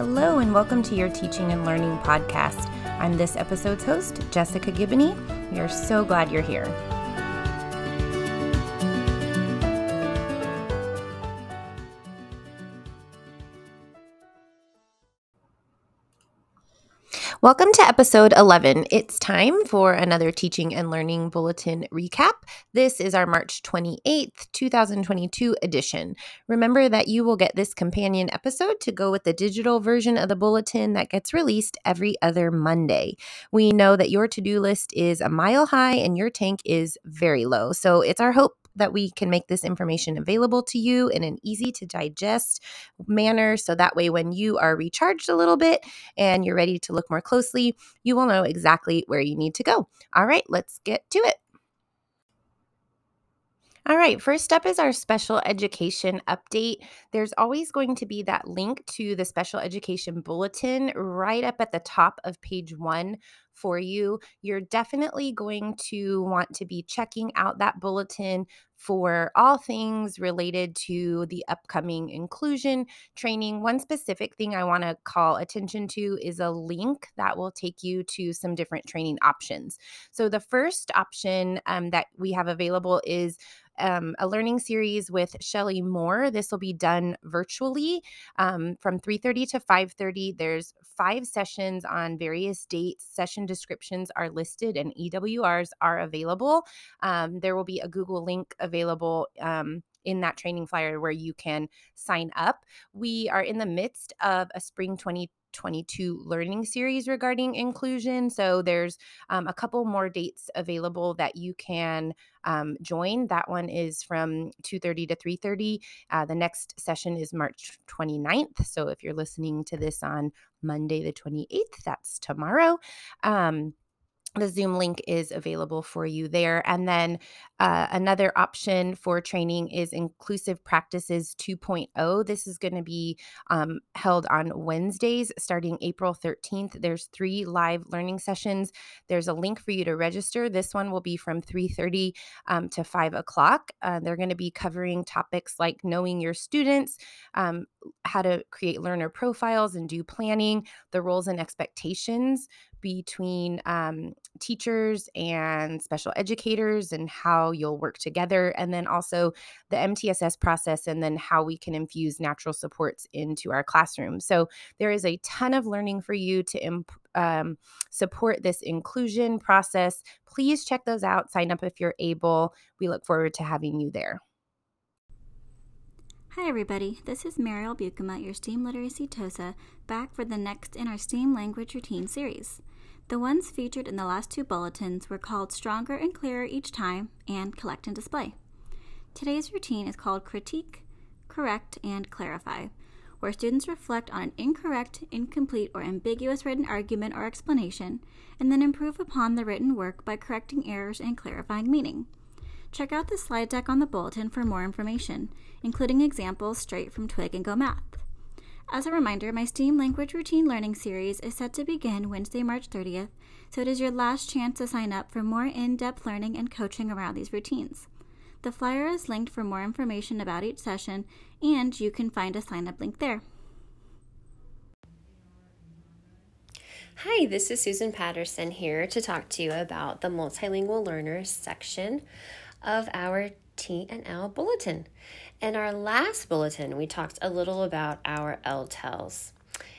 Hello, and welcome to your Teaching and Learning podcast. I'm this episode's host, Jessica Gibney. We are so glad you're here. Welcome to episode 11. It's time for another Teaching and Learning Bulletin recap. This is our March 28th, 2022 edition. Remember that you will get this companion episode to go with the digital version of the bulletin that gets released every other Monday. We know that your to do list is a mile high and your tank is very low. So it's our hope that we can make this information available to you in an easy to digest manner. So that way, when you are recharged a little bit and you're ready to look more closely, you will know exactly where you need to go. All right, let's get to it. All right, first up is our special education update. There's always going to be that link to the special education bulletin right up at the top of page one for you. You're definitely going to want to be checking out that bulletin for all things related to the upcoming inclusion training. One specific thing I want to call attention to is a link that will take you to some different training options. So, the first option um, that we have available is um, a learning series with Shelley Moore. This will be done virtually um, from 3:30 to 5:30. There's five sessions on various dates. Session descriptions are listed and EWRs are available. Um, there will be a Google link available um, in that training flyer where you can sign up. We are in the midst of a spring 20 22 learning series regarding inclusion. So there's um, a couple more dates available that you can um, join. That one is from 2:30 to 3:30. Uh, the next session is March 29th. So if you're listening to this on Monday the 28th, that's tomorrow. Um, the Zoom link is available for you there. And then uh, another option for training is Inclusive Practices 2.0. This is going to be um, held on Wednesdays starting April 13th. There's three live learning sessions. There's a link for you to register. This one will be from 3.30 um, to 5 o'clock. Uh, they're going to be covering topics like knowing your students, um, how to create learner profiles and do planning, the roles and expectations between um, teachers and special educators and how you'll work together, and then also the MTSS process, and then how we can infuse natural supports into our classroom. So there is a ton of learning for you to imp- um, support this inclusion process. Please check those out. Sign up if you're able. We look forward to having you there. Hi everybody, this is Merial Buikema, your STEAM Literacy TOSA, back for the next in our STEAM Language Routine series. The ones featured in the last two bulletins were called Stronger and Clearer Each Time and Collect and Display. Today's routine is called Critique, Correct, and Clarify, where students reflect on an incorrect, incomplete, or ambiguous written argument or explanation, and then improve upon the written work by correcting errors and clarifying meaning. Check out the slide deck on the bulletin for more information, including examples straight from Twig and Go Math. As a reminder, my STEAM Language Routine Learning Series is set to begin Wednesday, March 30th, so it is your last chance to sign up for more in depth learning and coaching around these routines. The flyer is linked for more information about each session, and you can find a sign up link there. Hi, this is Susan Patterson here to talk to you about the multilingual learners section of our T and L bulletin. In our last bulletin, we talked a little about our LTELs.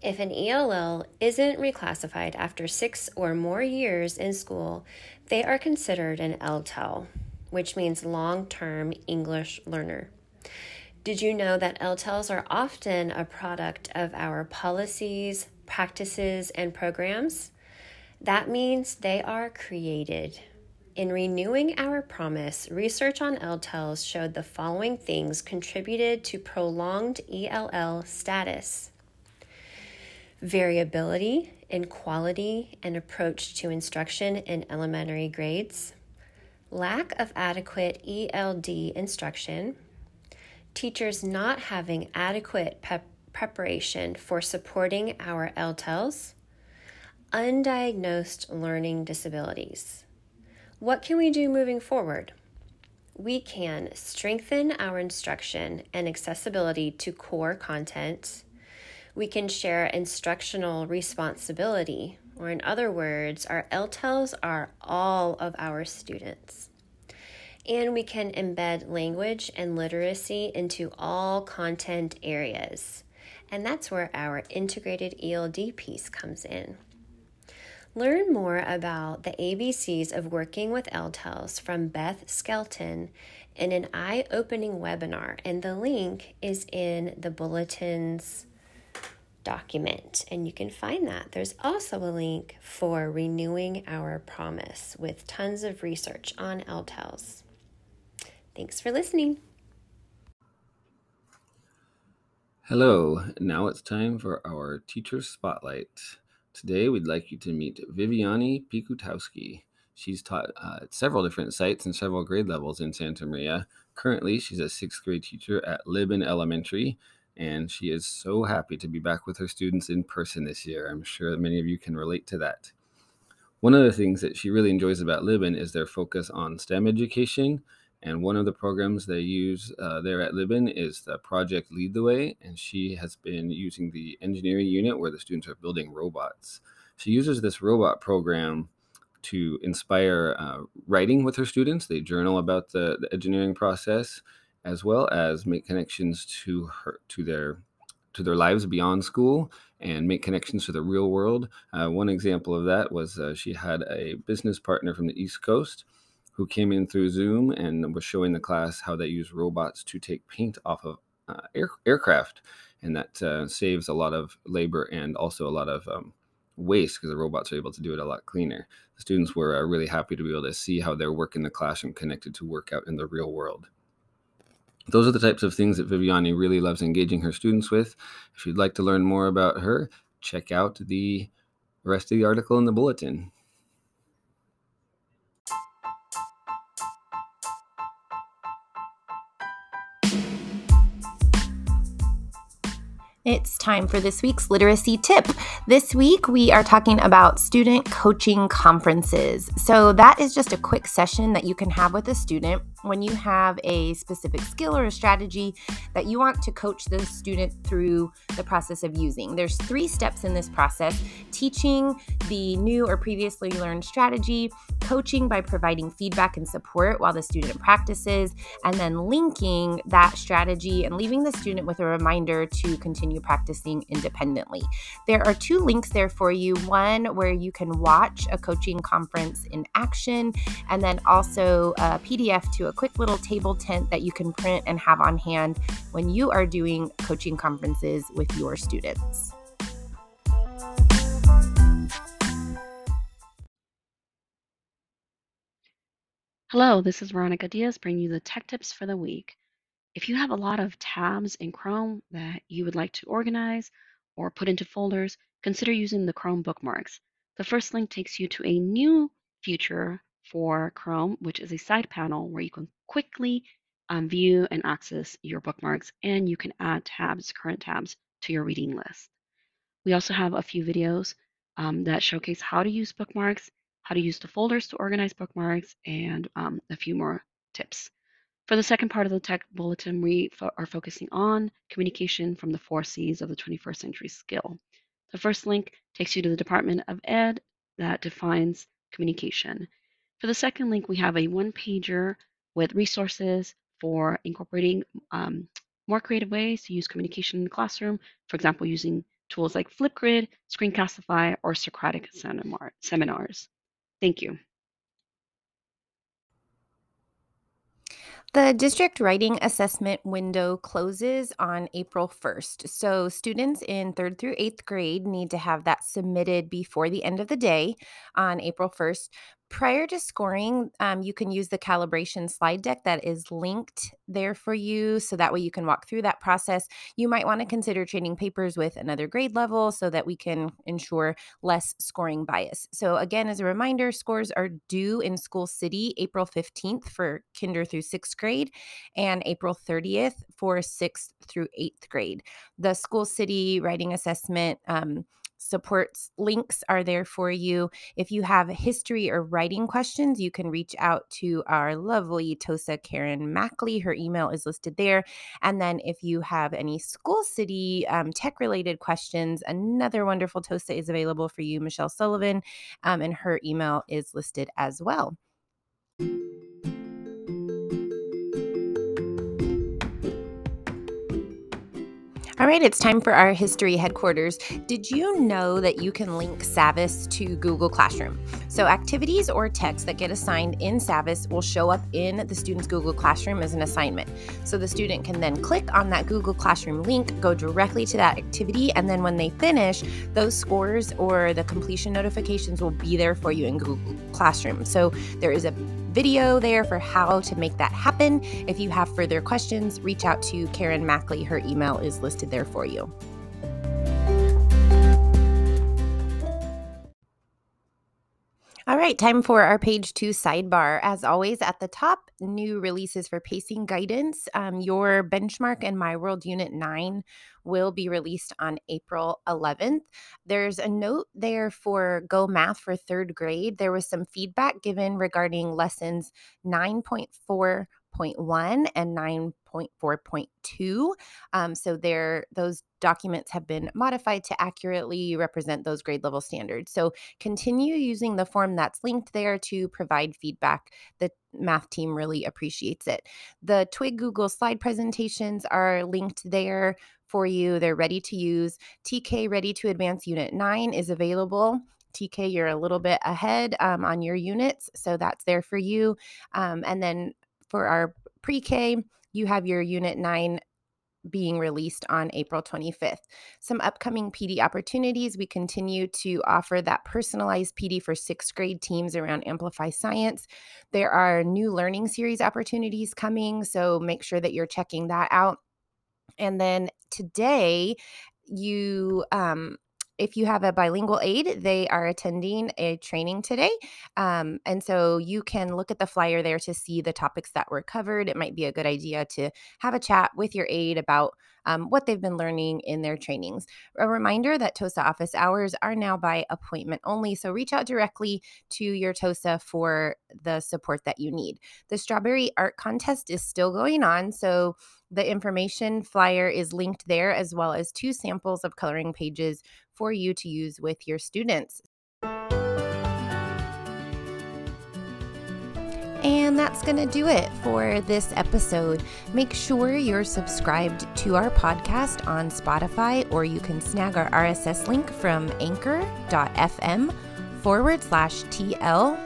If an ELL isn't reclassified after six or more years in school, they are considered an LTEL, which means long term English learner. Did you know that LTELs are often a product of our policies, practices, and programs? That means they are created in renewing our promise, research on LTELs showed the following things contributed to prolonged ELL status. Variability in quality and approach to instruction in elementary grades, lack of adequate ELD instruction, teachers not having adequate pep- preparation for supporting our LTELs, undiagnosed learning disabilities. What can we do moving forward? We can strengthen our instruction and accessibility to core content. We can share instructional responsibility, or in other words, our LTELs are all of our students. And we can embed language and literacy into all content areas. And that's where our integrated ELD piece comes in. Learn more about the ABCs of working with LTELs from Beth Skelton in an eye opening webinar, and the link is in the bulletin's document, and you can find that. There's also a link for renewing our promise with tons of research on LTELs. Thanks for listening. Hello, now it's time for our Teacher Spotlight. Today we'd like you to meet Viviani Pikutowski. She's taught uh, at several different sites and several grade levels in Santa Maria. Currently, she's a sixth grade teacher at Libin Elementary, and she is so happy to be back with her students in person this year. I'm sure many of you can relate to that. One of the things that she really enjoys about Libin is their focus on STEM education. And one of the programs they use uh, there at Libin is the project Lead the Way. And she has been using the engineering unit where the students are building robots. She uses this robot program to inspire uh, writing with her students. They journal about the, the engineering process as well as make connections to her to their to their lives beyond school and make connections to the real world. Uh, one example of that was uh, she had a business partner from the East Coast who came in through Zoom and was showing the class how they use robots to take paint off of uh, air, aircraft. And that uh, saves a lot of labor and also a lot of um, waste because the robots are able to do it a lot cleaner. The students were uh, really happy to be able to see how their work in the classroom connected to work out in the real world. Those are the types of things that Viviani really loves engaging her students with. If you'd like to learn more about her, check out the rest of the article in the bulletin. It's time for this week's literacy tip. This week, we are talking about student coaching conferences. So, that is just a quick session that you can have with a student when you have a specific skill or a strategy that you want to coach the student through the process of using. There's three steps in this process teaching the new or previously learned strategy, coaching by providing feedback and support while the student practices, and then linking that strategy and leaving the student with a reminder to continue practicing independently. There are two links there for you one where you can watch a coaching conference in action, and then also a PDF to a quick little table tent that you can print and have on hand when you are doing coaching conferences with your students. Hello, this is Veronica Diaz bringing you the tech tips for the week. If you have a lot of tabs in Chrome that you would like to organize or put into folders, consider using the Chrome bookmarks. The first link takes you to a new feature for Chrome, which is a side panel where you can quickly um, view and access your bookmarks, and you can add tabs, current tabs, to your reading list. We also have a few videos um, that showcase how to use bookmarks how to use the folders to organize bookmarks, and um, a few more tips. For the second part of the tech bulletin, we fo are focusing on communication from the four C's of the 21st century skill. The first link takes you to the Department of Ed that defines communication. For the second link, we have a one pager with resources for incorporating um, more creative ways to use communication in the classroom, for example, using tools like Flipgrid, Screencastify, or Socratic seminars. Thank you. The district writing assessment window closes on April 1st. So, students in third through eighth grade need to have that submitted before the end of the day on April 1st prior to scoring, um, you can use the calibration slide deck that is linked there for you. So that way you can walk through that process. You might want to consider trading papers with another grade level so that we can ensure less scoring bias. So, again, as a reminder, scores are due in School City April 15th for kinder through sixth grade and April 30th for sixth through eighth grade. The School City writing assessment. Um, supports links are there for you. If you have history or writing questions, you can reach out to our lovely Tosa Karen Mackley. Her email is listed there. And then if you have any school city um, tech related questions, another wonderful Tosa is available for you, Michelle Sullivan, um, and her email is listed as well. All right, it's time for our history headquarters. Did you know that you can link Savvas to Google Classroom? So, activities or texts that get assigned in Savvas will show up in the student's Google Classroom as an assignment. So, the student can then click on that Google Classroom link, go directly to that activity, and then when they finish, those scores or the completion notifications will be there for you in Google Classroom. So, there is a video there for how to make that happen. If you have further questions, reach out to Karen Mackley. Her email is listed there for you. All right, time for our page two sidebar. As always, at the top, new releases for pacing guidance. Um, your benchmark and My World Unit 9 will be released on April 11th. There's a note there for Go Math for third grade. There was some feedback given regarding lessons 9.4.1 and 9.4.2. Um, so there, those documents have been modified to accurately represent those grade level standards. So continue using the form that's linked there to provide feedback. The math team really appreciates it. The Twig Google slide presentations are linked there for you. They're ready to use. TK Ready to Advance Unit 9 is available. TK, you're a little bit ahead um, on your units, so that's there for you. Um, and then for our pre K, you have your Unit 9 being released on April 25th. Some upcoming PD opportunities. We continue to offer that personalized PD for sixth grade teams around Amplify Science. There are new learning series opportunities coming, so make sure that you're checking that out. And then today, you um, if you have a bilingual aide, they are attending a training today. Um, and so you can look at the flyer there to see the topics that were covered. It might be a good idea to have a chat with your aide about um, what they've been learning in their trainings. A reminder that TOSA office hours are now by appointment only. So reach out directly to your TOSA for the support that you need. The Strawberry Art Contest is still going on. So the information flyer is linked there, as well as two samples of coloring pages for you to use with your students. And that's going to do it for this episode. Make sure you're subscribed to our podcast on Spotify, or you can snag our RSS link from anchor.fm forward slash TL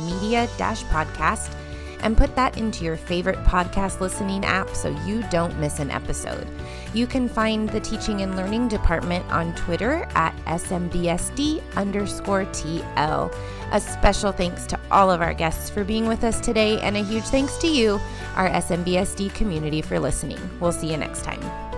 media podcast and put that into your favorite podcast listening app so you don't miss an episode. You can find the Teaching and Learning Department on Twitter at SMBSD underscore TL. A special thanks to all of our guests for being with us today, and a huge thanks to you, our SMBSD community, for listening. We'll see you next time.